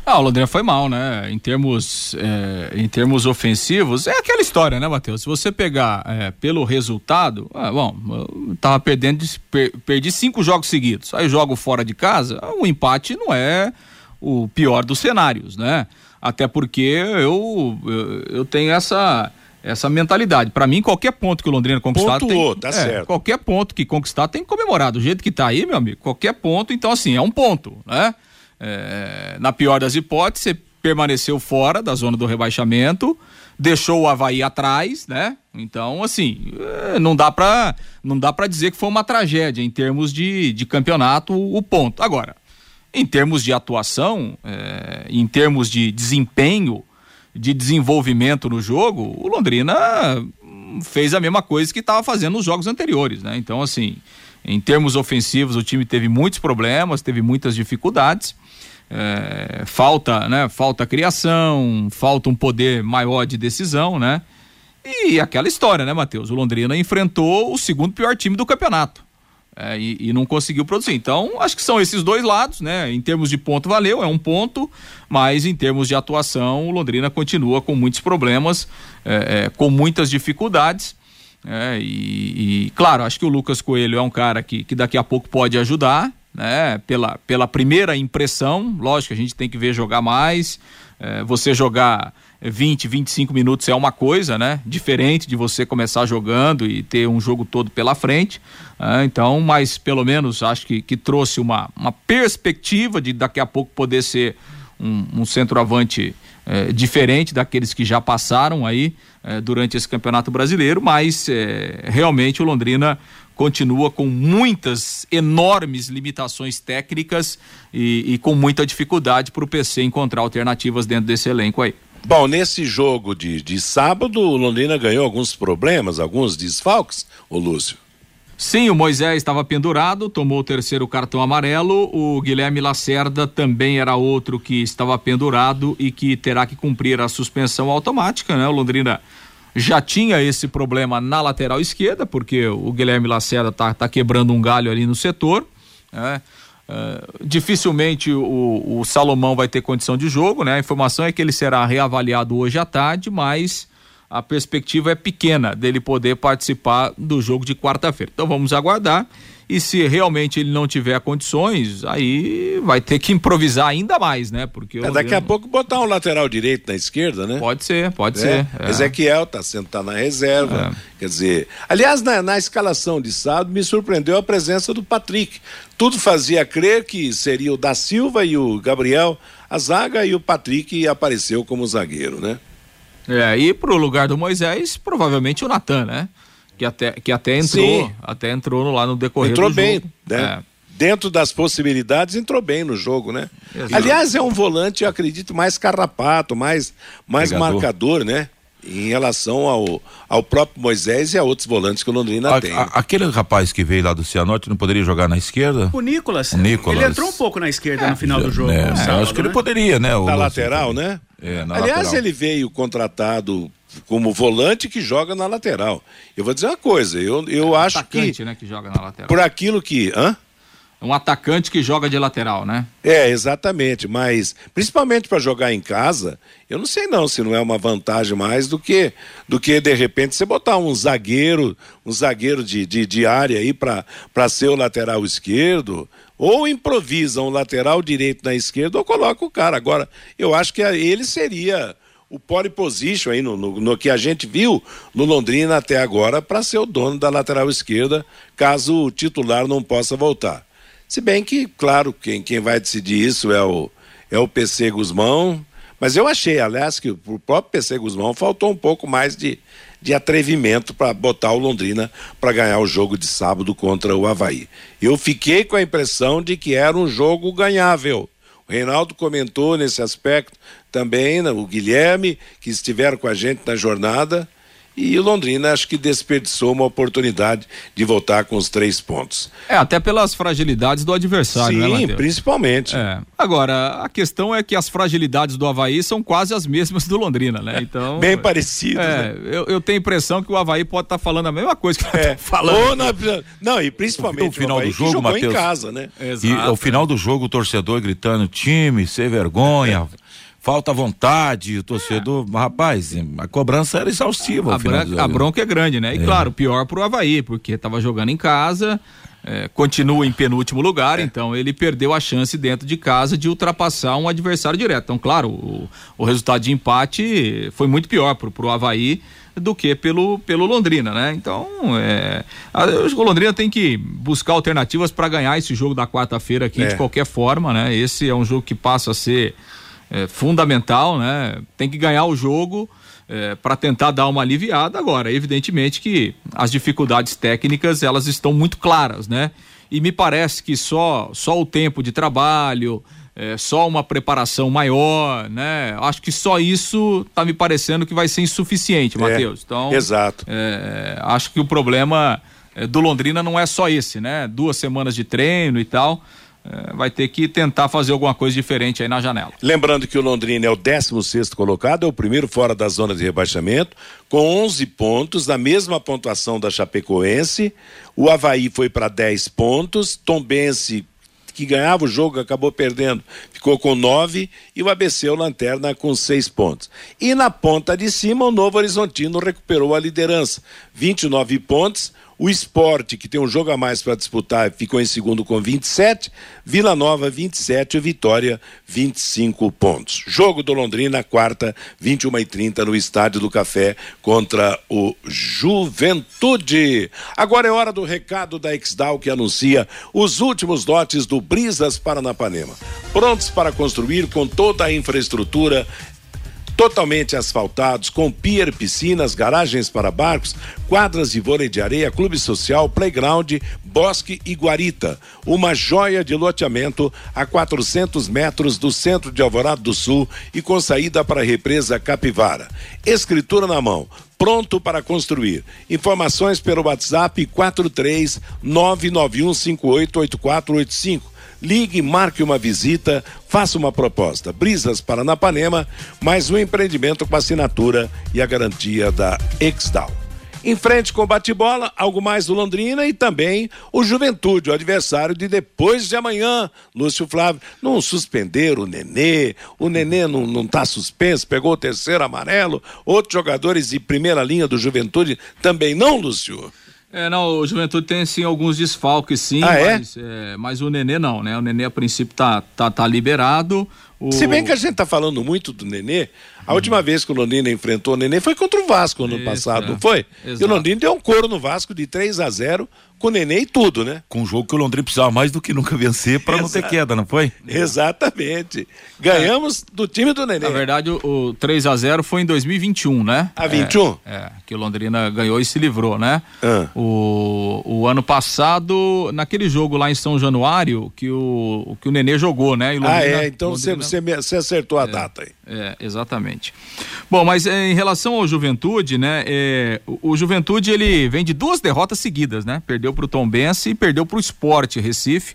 Ah, o Londrina foi mal, né? Em termos, é, em termos ofensivos, é aquela história, né, Matheus? Se você pegar é, pelo resultado, ah, bom, eu tava perdendo, de- per- perdi cinco jogos seguidos. Aí jogo fora de casa, o empate não é o pior dos cenários, né? Até porque eu, eu, eu tenho essa essa mentalidade. Para mim, qualquer ponto que o Londrina conquistar Pontuou, tem, tá é, certo. qualquer ponto que conquistar tem que comemorar. Do jeito que tá aí, meu amigo, qualquer ponto, então assim, é um ponto, né? É, na pior das hipóteses, você permaneceu fora da zona do rebaixamento, deixou o Havaí atrás, né? Então, assim, é, não dá pra, não dá pra dizer que foi uma tragédia em termos de, de campeonato o ponto. Agora, em termos de atuação, é, em termos de desempenho, de desenvolvimento no jogo, o Londrina fez a mesma coisa que estava fazendo nos jogos anteriores, né? Então, assim, em termos ofensivos, o time teve muitos problemas, teve muitas dificuldades. É, falta, né? Falta criação, falta um poder maior de decisão, né? E aquela história, né, Matheus? O Londrina enfrentou o segundo pior time do campeonato. É, e, e não conseguiu produzir. Então, acho que são esses dois lados, né? Em termos de ponto, valeu, é um ponto, mas em termos de atuação, o Londrina continua com muitos problemas, é, é, com muitas dificuldades. é, e, e, claro, acho que o Lucas Coelho é um cara que, que daqui a pouco pode ajudar, né? Pela, pela primeira impressão, lógico, a gente tem que ver jogar mais. é, você jogar 20, 25 minutos é uma coisa, né? Diferente de você começar jogando e ter um jogo todo pela frente. né? então, mas pelo menos acho que, que trouxe uma, uma perspectiva de daqui a pouco poder ser um, um centroavante eh, diferente daqueles que já passaram aí eh, durante esse campeonato brasileiro, mas eh, realmente o Londrina continua com muitas enormes limitações técnicas e, e com muita dificuldade para o PC encontrar alternativas dentro desse elenco aí. Bom, nesse jogo de, de sábado, o Londrina ganhou alguns problemas, alguns desfalques, ô Lúcio. Sim, o Moisés estava pendurado, tomou o terceiro cartão amarelo. O Guilherme Lacerda também era outro que estava pendurado e que terá que cumprir a suspensão automática, né? O Londrina já tinha esse problema na lateral esquerda, porque o Guilherme Lacerda tá, tá quebrando um galho ali no setor, né? Uh, dificilmente o, o Salomão vai ter condição de jogo, né? A informação é que ele será reavaliado hoje à tarde, mas a perspectiva é pequena dele poder participar do jogo de quarta-feira. Então vamos aguardar. E se realmente ele não tiver condições, aí vai ter que improvisar ainda mais, né? Porque É, daqui a pouco botar um lateral direito na esquerda, né? Pode ser, pode É, ser. é. Ezequiel tá sentado na reserva. Quer dizer, aliás, na, na escalação de sábado me surpreendeu a presença do Patrick. Tudo fazia crer que seria o da Silva e o Gabriel a zaga e o Patrick apareceu como zagueiro, né? É, e pro lugar do Moisés, provavelmente o Natan, né? Que até, que até entrou, Sim. até entrou no- lá no decorrer entrou do bem, jogo. né? É. Dentro das possibilidades, entrou bem no jogo, né? Exato. Aliás, é um volante, eu acredito, mais carrapato, mais, mais Pegador. marcador, né? Em relação ao, ao próprio Moisés e a outros volantes que o Londrina A- tem. a- aquele rapaz que veio lá do Cianorte não poderia jogar na esquerda? O Nicolas, O Nicolas. ele entrou um pouco na esquerda no final do jogo. É, eu sábado, acho que ele né? poderia, né? na lateral, né? É, na Aliás, lateral. ele veio contratado como volante que joga na lateral. Eu vou dizer uma coisa, eu, eu acho Atacante, que né? Que joga na lateral. por aquilo que. Hã? Um atacante que joga de lateral, né? É, exatamente, mas principalmente para jogar em casa, eu não sei não se não é uma vantagem mais do que do que de repente você botar um zagueiro, um zagueiro de, de, de área aí para ser o lateral esquerdo, ou improvisa um lateral direito na esquerda ou coloca o cara. Agora, eu acho que ele seria o pole position aí no, no, no, que a gente viu no Londrina até agora para ser o dono da lateral esquerda, caso o titular não possa voltar. Se bem que, claro, quem, quem vai decidir isso é o, é o PC Guzmão, mas eu achei, aliás, que o próprio PC Guzmão faltou um pouco mais de, de atrevimento para botar o Londrina para ganhar o jogo de sábado contra o Havaí. Eu fiquei com a impressão de que era um jogo ganhável. O Reinaldo comentou nesse aspecto também, né, o Guilherme, que estiveram com a gente na jornada. E o Londrina acho que desperdiçou uma oportunidade de voltar com os três pontos. É, até pelas fragilidades do adversário, Sim, né, Sim, principalmente. É. Agora, a questão é que as fragilidades do Havaí são quase as mesmas do Londrina, né? Então. Bem parecido. É, né? eu, eu, tenho a impressão que o Havaí pode estar tá falando a mesma coisa que é. tá falando. Na, não, e principalmente o final do jogo, Matheus. em casa, né? Exato, e ao final do jogo, o torcedor gritando: time, sem vergonha. É falta vontade, o torcedor, é. rapaz, a cobrança era exaustiva. A, branca, a bronca é grande, né? E é. claro, pior pro Havaí, porque estava jogando em casa, é, continua em penúltimo lugar, é. então ele perdeu a chance dentro de casa de ultrapassar um adversário direto. Então, claro, o, o resultado de empate foi muito pior pro, pro Havaí do que pelo, pelo Londrina, né? Então, é, a, o Londrina tem que buscar alternativas para ganhar esse jogo da quarta-feira aqui de é. qualquer forma, né? Esse é um jogo que passa a ser é, fundamental, né? Tem que ganhar o jogo é, para tentar dar uma aliviada. Agora, evidentemente que as dificuldades técnicas elas estão muito claras, né? E me parece que só só o tempo de trabalho, é, só uma preparação maior, né? Acho que só isso tá me parecendo que vai ser insuficiente, é, Matheus. Então, exato. É, acho que o problema é, do Londrina não é só esse, né? Duas semanas de treino e tal. É, vai ter que tentar fazer alguma coisa diferente aí na janela. Lembrando que o Londrina é o 16 colocado, é o primeiro fora da zona de rebaixamento, com 11 pontos, na mesma pontuação da Chapecoense. O Havaí foi para 10 pontos, Tombense que ganhava o jogo, acabou perdendo, ficou com nove, e o ABC, o Lanterna, com seis pontos. E na ponta de cima, o Novo Horizontino recuperou a liderança, 29 pontos, o esporte, que tem um jogo a mais para disputar, ficou em segundo com 27. Vila Nova, 27. E Vitória, 25 pontos. Jogo do Londrina, quarta, 21 e 30 no Estádio do Café contra o Juventude. Agora é hora do recado da Exdal que anuncia os últimos lotes do Brisas Paranapanema. Prontos para construir com toda a infraestrutura totalmente asfaltados, com pier, piscinas, garagens para barcos, quadras de vôlei de areia, clube social, playground, bosque e guarita. Uma joia de loteamento a 400 metros do centro de Alvorado do Sul e com saída para a represa Capivara. Escritura na mão pronto para construir. Informações pelo WhatsApp 43 991588485 Ligue, marque uma visita, faça uma proposta. Brisas Paranapanema, mais um empreendimento com assinatura e a garantia da Exdal. Em frente com o bate-bola, algo mais do Londrina e também o Juventude, o adversário de depois de amanhã. Lúcio Flávio, não suspenderam o Nenê, o Nenê não, não tá suspenso, pegou o terceiro amarelo. Outros jogadores de primeira linha do Juventude também não, Lúcio? É, não, o Juventude tem sim alguns desfalques, sim, ah, mas, é? É, mas o Nenê não, né? O Nenê a princípio tá, tá, tá liberado. O... Se bem que a gente tá falando muito do Nenê, a última vez que o Londrina enfrentou o Nenê foi contra o Vasco no Isso, passado, é. não foi? Exato. E o Londrina deu um couro no Vasco de 3 a 0 com o Nenê e tudo, né? Com um jogo que o Londrina precisava mais do que nunca vencer para não ter queda, não foi? Exatamente. Ganhamos é. do time do Nenê. Na verdade, o, o 3 a 0 foi em 2021, né? A 21? É, é, que o Londrina ganhou e se livrou, né? Ah. O, o ano passado, naquele jogo lá em São Januário, que o, que o Nenê jogou, né? Londrina, ah, é? Então você Londrina... acertou a é, data aí. É, exatamente. Bom, mas é, em relação ao Juventude, né? É, o, o Juventude, ele vem de duas derrotas seguidas, né? Perdeu perdeu para o Tom Bense e perdeu para o Esporte Recife.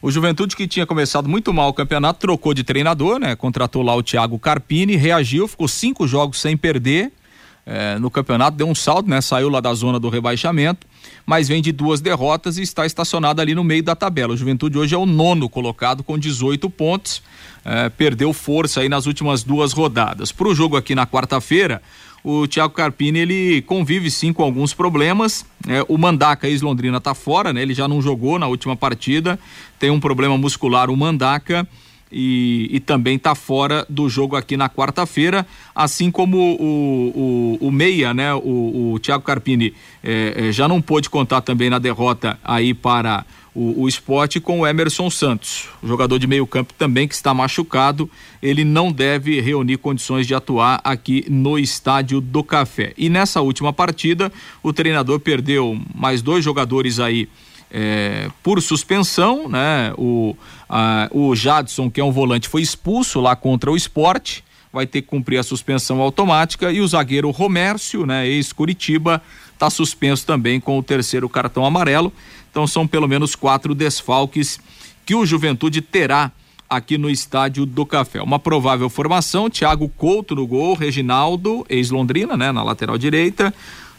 O Juventude, que tinha começado muito mal o campeonato, trocou de treinador, né? Contratou lá o Thiago Carpini, reagiu, ficou cinco jogos sem perder. É, no campeonato deu um salto, né? Saiu lá da zona do rebaixamento. mas vem de duas derrotas e está estacionado ali no meio da tabela. O Juventude hoje é o nono colocado com 18 pontos, é, perdeu força aí nas últimas duas rodadas. Para o jogo aqui na quarta-feira, o Thiago Carpini ele convive sim com alguns problemas. É, o Mandaca ex-Londrina está fora, né? Ele já não jogou na última partida, tem um problema muscular o Mandaca e, e também está fora do jogo aqui na quarta-feira, assim como o, o, o, Meia, né? O, o Thiago Carpini é, é, já não pôde contar também na derrota aí para o, o esporte com o Emerson Santos, jogador de meio campo também que está machucado, ele não deve reunir condições de atuar aqui no estádio do Café. E nessa última partida, o treinador perdeu mais dois jogadores aí é, por suspensão, né? O, a, o Jadson, que é um volante, foi expulso lá contra o esporte, vai ter que cumprir a suspensão automática, e o zagueiro Romércio, né, ex-Curitiba, está suspenso também com o terceiro cartão amarelo. Então são pelo menos quatro desfalques que o Juventude terá aqui no estádio do Café. Uma provável formação: Thiago Couto no gol, Reginaldo, ex-Londrina, né, na lateral direita,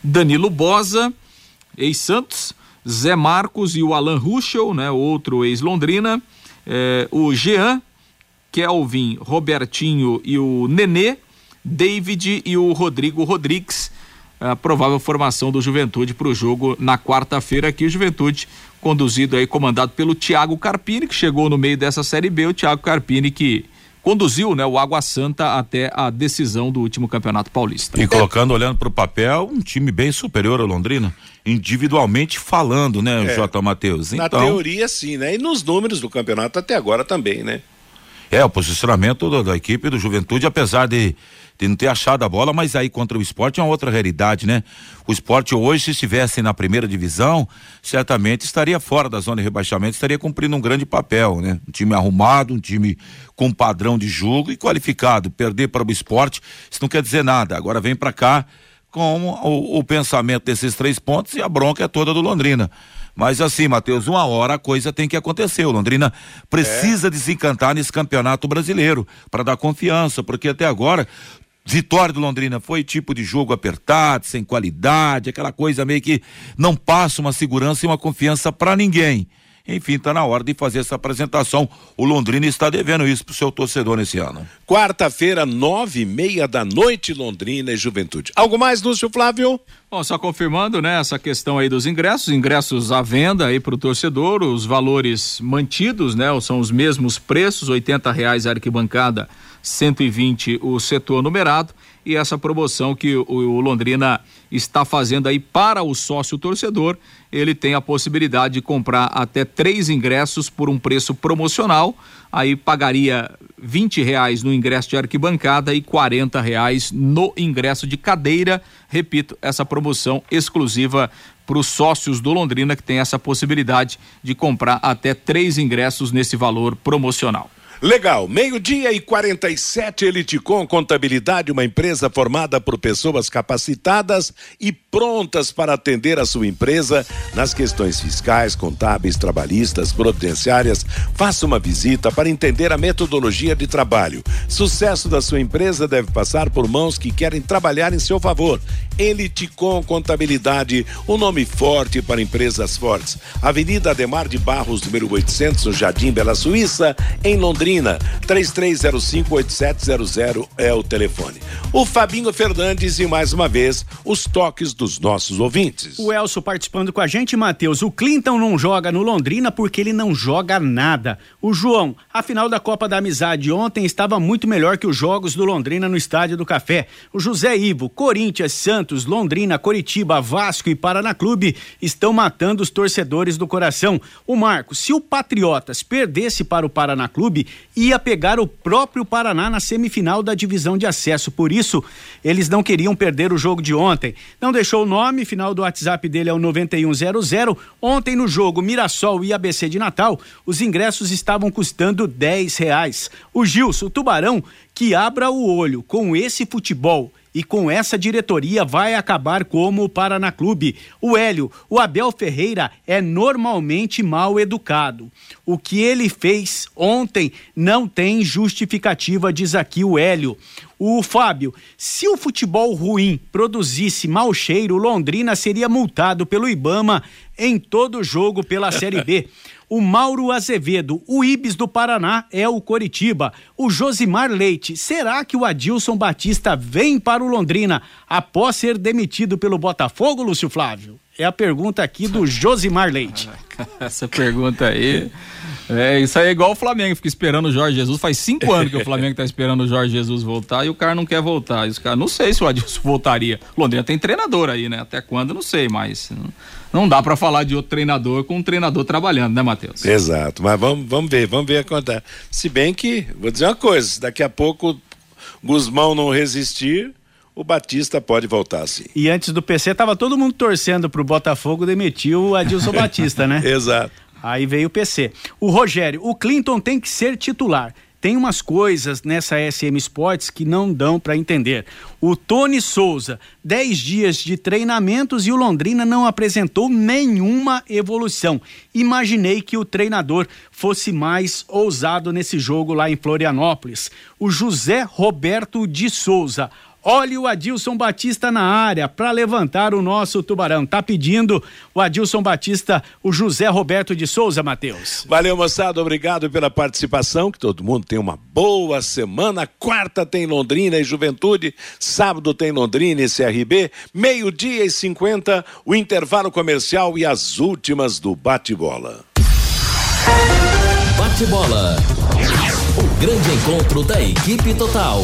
Danilo Bosa, ex-Santos, Zé Marcos e o Alan Ruschel, né? Outro ex-Londrina, eh, o Jean, Kelvin, Robertinho e o Nenê, David e o Rodrigo Rodrigues. A provável formação do Juventude para o jogo na quarta-feira aqui. O Juventude conduzido aí, comandado pelo Thiago Carpini, que chegou no meio dessa Série B. O Thiago Carpini que conduziu né, o Água Santa até a decisão do último Campeonato Paulista. E colocando, olhando para o papel, um time bem superior ao Londrina, individualmente falando, né, é, J. Matheus? Então, na teoria, sim, né? E nos números do campeonato até agora também, né? É, o posicionamento da, da equipe do Juventude, apesar de de não ter achado a bola, mas aí contra o esporte é uma outra realidade, né? O esporte hoje, se estivesse na primeira divisão, certamente estaria fora da zona de rebaixamento, estaria cumprindo um grande papel, né? Um time arrumado, um time com padrão de jogo e qualificado. Perder para o esporte, isso não quer dizer nada. Agora vem para cá com o, o pensamento desses três pontos e a bronca é toda do Londrina. Mas assim, Matheus, uma hora a coisa tem que acontecer. O Londrina precisa é. desencantar nesse campeonato brasileiro para dar confiança, porque até agora Vitória do Londrina foi tipo de jogo apertado, sem qualidade, aquela coisa meio que não passa uma segurança e uma confiança para ninguém. Enfim, está na hora de fazer essa apresentação. O Londrina está devendo isso pro seu torcedor nesse ano. Quarta-feira, nove e meia da noite, Londrina e Juventude. Algo mais, Lúcio Flávio? Bom, só confirmando, né, essa questão aí dos ingressos, ingressos à venda aí para o torcedor, os valores mantidos, né, são os mesmos preços, oitenta reais a arquibancada 120 o setor numerado e essa promoção que o, o Londrina está fazendo aí para o sócio torcedor, ele tem a possibilidade de comprar até três ingressos por um preço promocional, aí pagaria 20 reais no ingresso de arquibancada e 40 reais no ingresso de cadeira. Repito, essa promoção exclusiva para os sócios do Londrina que tem essa possibilidade de comprar até três ingressos nesse valor promocional. Legal, meio-dia e 47, Eliticom Contabilidade, uma empresa formada por pessoas capacitadas e prontas para atender a sua empresa nas questões fiscais, contábeis, trabalhistas, providenciárias. Faça uma visita para entender a metodologia de trabalho. Sucesso da sua empresa deve passar por mãos que querem trabalhar em seu favor. Eliticom Contabilidade, um nome forte para empresas fortes. Avenida Ademar de Barros, número 800, no Jardim Bela Suíça, em Londrina. Londrina. 33058700 é o telefone. O Fabinho Fernandes e mais uma vez os toques dos nossos ouvintes. O Elcio participando com a gente, Matheus. O Clinton não joga no Londrina porque ele não joga nada. O João, a final da Copa da Amizade ontem estava muito melhor que os jogos do Londrina no Estádio do Café. O José Ivo, Corinthians, Santos, Londrina, Coritiba, Vasco e Paraná Clube estão matando os torcedores do coração. O Marco, se o Patriotas perdesse para o Paraná Clube, ia pegar o próprio Paraná na semifinal da divisão de acesso. Por isso, eles não queriam perder o jogo de ontem. Não deixou o nome, final do WhatsApp dele é o 9100. Ontem no jogo Mirassol e ABC de Natal, os ingressos estavam custando 10 reais. O Gilson, o Tubarão, que abra o olho com esse futebol e com essa diretoria vai acabar como o Paraná Clube. O Hélio, o Abel Ferreira é normalmente mal educado. O que ele fez ontem não tem justificativa, diz aqui o Hélio. O Fábio, se o futebol ruim produzisse mau cheiro, Londrina seria multado pelo Ibama em todo jogo pela Série B. O Mauro Azevedo, o Ibis do Paraná é o Coritiba. O Josimar Leite, será que o Adilson Batista vem para o Londrina após ser demitido pelo Botafogo, Lúcio Flávio? É a pergunta aqui do Josimar Leite. Essa pergunta aí. É, isso aí é igual o Flamengo, fica esperando o Jorge Jesus. Faz cinco anos que o Flamengo tá esperando o Jorge Jesus voltar e o cara não quer voltar. E os cara, não sei se o Adilson voltaria. Londrina tem treinador aí, né? Até quando, não sei, mas não dá para falar de outro treinador com um treinador trabalhando, né, Matheus? Exato, mas vamos, vamos ver, vamos ver acontece. Se bem que, vou dizer uma coisa, daqui a pouco Guzmão não resistir, o Batista pode voltar sim. E antes do PC, tava todo mundo torcendo pro Botafogo demitir o Adilson Batista, né? Exato. Aí veio o PC. O Rogério, o Clinton tem que ser titular. Tem umas coisas nessa SM Sports que não dão para entender. O Tony Souza, 10 dias de treinamentos e o Londrina não apresentou nenhuma evolução. Imaginei que o treinador fosse mais ousado nesse jogo lá em Florianópolis. O José Roberto de Souza. Olha o Adilson Batista na área para levantar o nosso tubarão. Tá pedindo o Adilson Batista, o José Roberto de Souza, Matheus. Valeu, moçada. Obrigado pela participação. Que todo mundo tenha uma boa semana. Quarta tem Londrina e Juventude. Sábado tem Londrina e CRB. Meio-dia e 50, o intervalo comercial e as últimas do bate-bola. Bate-bola. O grande encontro da equipe total.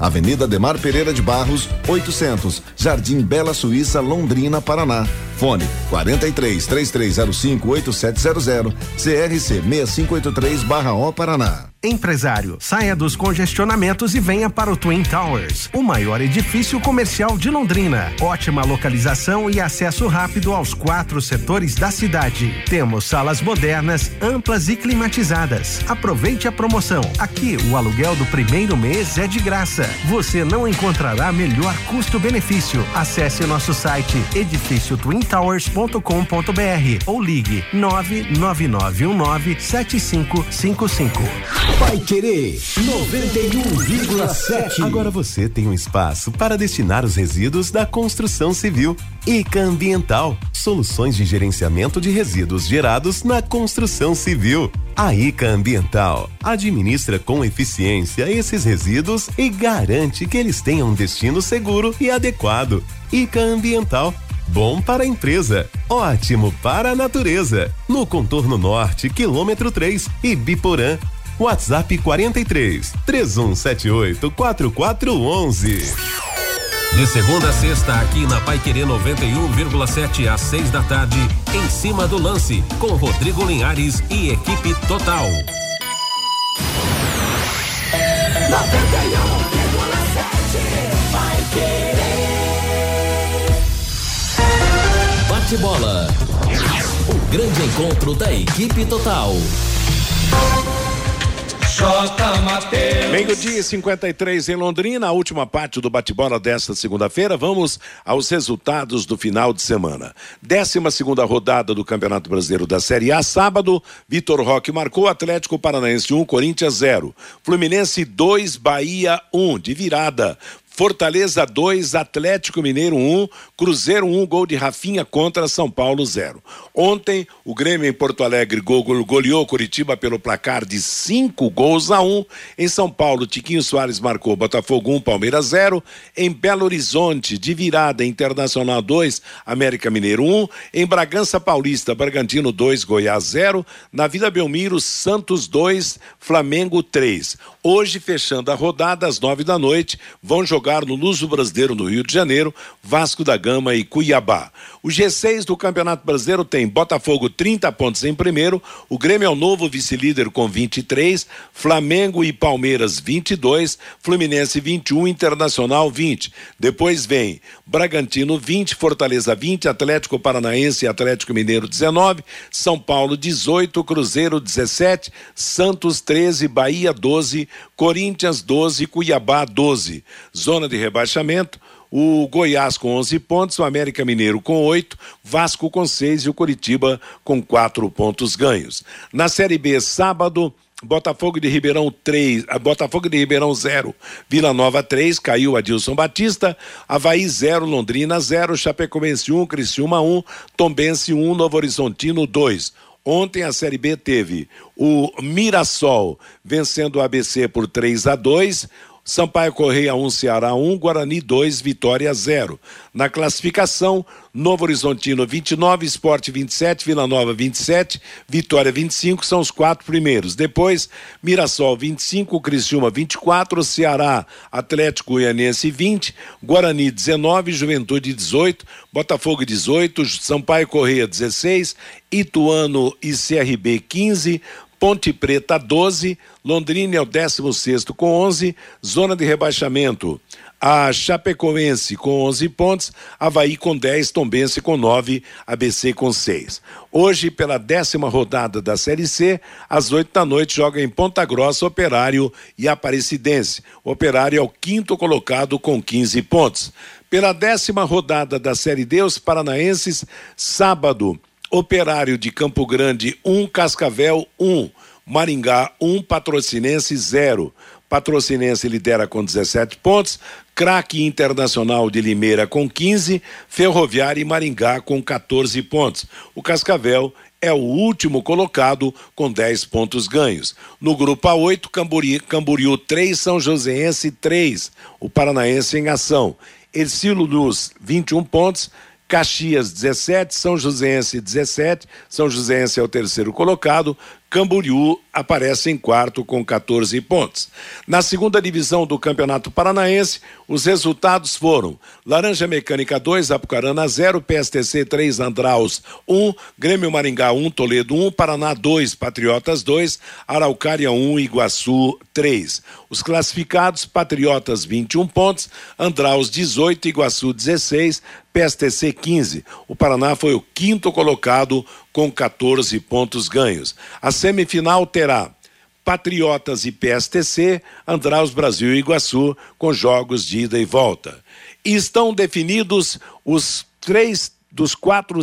Avenida Demar Pereira de Barros, 800, Jardim Bela Suíça, Londrina, Paraná. Fone 43 3305 8700, CRC 6583/O Paraná. Empresário, saia dos congestionamentos e venha para o Twin Towers, o maior edifício comercial de Londrina. Ótima localização e acesso rápido aos quatro setores da cidade. Temos salas modernas, amplas e climatizadas. Aproveite a promoção. Aqui, o aluguel do primeiro mês é de graça. Você não encontrará melhor custo-benefício. Acesse nosso site edifíciotwintowers.com.br ou ligue 999197555. Vai Querer 91,7. Agora você tem um espaço para destinar os resíduos da construção civil. ICA Ambiental, soluções de gerenciamento de resíduos gerados na construção civil. A ICA Ambiental administra com eficiência esses resíduos e garante que eles tenham um destino seguro e adequado. ICA Ambiental Bom para a empresa, ótimo para a natureza. No contorno norte, quilômetro 3, Ibiporã. WhatsApp 43 3178 4411. De segunda a sexta, aqui na Pai Querer 91,7 às 6 da tarde, em cima do lance, com Rodrigo Linhares e equipe total. 91,7 Vai Querer. Bate-bola. O grande encontro da equipe total. Meio-dia e 53 em Londrina, a última parte do bate-bola desta segunda-feira. Vamos aos resultados do final de semana. Décima segunda rodada do Campeonato Brasileiro da Série A, sábado, Vitor Roque marcou Atlético Paranaense 1, Corinthians 0. Fluminense 2, Bahia 1, de virada. Fortaleza 2, Atlético Mineiro 1, um, Cruzeiro 1, um, gol de Rafinha contra São Paulo 0. Ontem, o Grêmio em Porto Alegre go goleou Curitiba pelo placar de 5 gols a 1. Um. Em São Paulo, Tiquinho Soares marcou Botafogo 1, um, Palmeiras 0. Em Belo Horizonte, de virada, Internacional 2, América Mineiro 1. Em Bragança Paulista, Bragantino 2, Goiás 0. Na Vila Belmiro, Santos 2, Flamengo 3. Hoje, fechando a rodada, às 9 da noite, vão jogar jogar no Luso Brasileiro no Rio de Janeiro, Vasco da Gama e Cuiabá. O G6 do Campeonato Brasileiro tem Botafogo 30 pontos em primeiro, o Grêmio é o novo vice-líder com 23, Flamengo e Palmeiras 22, Fluminense 21, Internacional 20. Depois vem Bragantino 20, Fortaleza 20, Atlético Paranaense e Atlético Mineiro 19, São Paulo 18, Cruzeiro 17, Santos 13, Bahia 12, Corinthians 12, Cuiabá 12. Zona de rebaixamento o Goiás com 11 pontos, o América Mineiro com 8, Vasco com 6 e o Curitiba com 4 pontos ganhos. Na Série B, sábado, Botafogo de Ribeirão 3, Botafogo de Ribeirão 0, Vila Nova 3, caiu Adilson Batista, Havaí 0, Londrina 0, Chapecoense 1, Criciúma 1, Tombense 1, Novo Horizontino 2. Ontem a Série B teve o Mirassol vencendo o ABC por 3 a 2, Sampaio Correia 1, Ceará 1, Guarani 2, Vitória 0. Na classificação, Novo Horizontino 29, Esporte 27, Vila Nova 27, Vitória 25 são os quatro primeiros. Depois, Mirassol 25, Criciúma 24, Ceará, Atlético Goianiense 20, Guarani 19, Juventude 18, Botafogo 18, Sampaio Correia 16, Ituano e CRB 15, Ponte Preta 12, Londrina é o 16 com 11, zona de rebaixamento. A Chapecoense com 11 pontos, Havaí com 10, Tombense com 9, ABC com 6. Hoje, pela décima rodada da Série C, às 8 da noite, joga em Ponta Grossa, Operário e Aparecidense. O Operário é o quinto colocado com 15 pontos. Pela décima rodada da Série D, os paranaenses, sábado, Operário de Campo Grande 1, um, Cascavel 1, um, Maringá 1, um, Patrocinense 0. Patrocinense lidera com 17 pontos, Craque Internacional de Limeira com 15, Ferroviária e Maringá com 14 pontos. O Cascavel é o último colocado com 10 pontos ganhos. No grupo A8, Camboriú, Camboriú 3, São Joséense 3, o Paranaense em ação. Ercílio Luz, 21 pontos, Caxias 17, São Joséense 17, São Joséense é o terceiro colocado, Camboriú aparece em quarto com 14 pontos. Na segunda divisão do Campeonato Paranaense, os resultados foram: Laranja Mecânica 2, Apucarana 0, PSTC 3, Andraus 1, Grêmio Maringá 1, Toledo 1, Paraná 2, Patriotas 2, Araucária 1, Iguaçu 3. Os classificados: Patriotas 21 pontos, Andraus 18, Iguaçu 16, PSTC 15. O Paraná foi o quinto colocado com 14 pontos ganhos. A semifinal terá Patriotas e PSTC, Andraus Brasil e Iguaçu, com jogos de ida e volta. Estão definidos os três dos quatro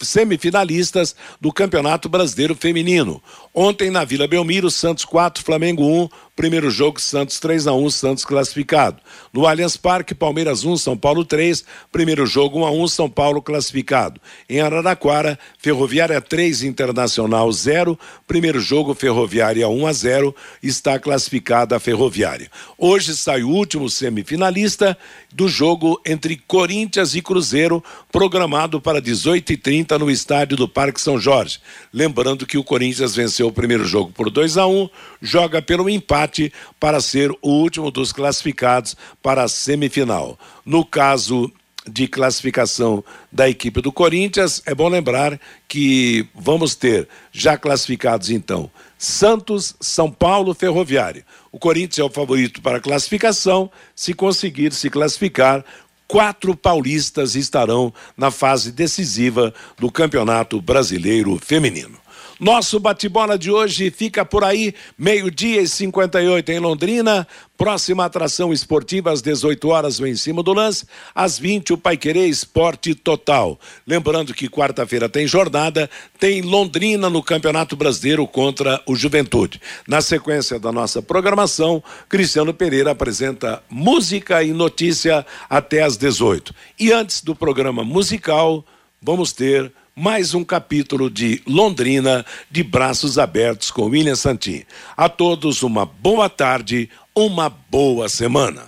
semifinalistas do Campeonato Brasileiro Feminino. Ontem na Vila Belmiro, Santos 4, Flamengo 1, Primeiro jogo, Santos 3 a 1 Santos classificado. No Allianz Parque, Palmeiras 1, São Paulo 3. Primeiro jogo 1 a 1 São Paulo classificado. Em Araraquara, Ferroviária 3, Internacional 0. Primeiro jogo, Ferroviária 1 a 0. Está classificada a Ferroviária. Hoje sai o último semifinalista do jogo entre Corinthians e Cruzeiro, programado para 18h30 no estádio do Parque São Jorge. Lembrando que o Corinthians venceu o primeiro jogo por 2 a 1 joga pelo empate empate para ser o último dos classificados para a semifinal. No caso de classificação da equipe do Corinthians, é bom lembrar que vamos ter já classificados então Santos, São Paulo, Ferroviário. O Corinthians é o favorito para a classificação. Se conseguir se classificar, quatro paulistas estarão na fase decisiva do Campeonato Brasileiro Feminino. Nosso bate-bola de hoje fica por aí, meio-dia e 58 em Londrina. Próxima atração esportiva às 18 horas o Em Cima do Lance, às 20 o Paiquerê Esporte Total. Lembrando que quarta-feira tem jornada, tem Londrina no Campeonato Brasileiro contra o Juventude. Na sequência da nossa programação, Cristiano Pereira apresenta música e notícia até às 18. E antes do programa musical, vamos ter mais um capítulo de Londrina de braços abertos com William Santin. A todos uma boa tarde, uma boa semana.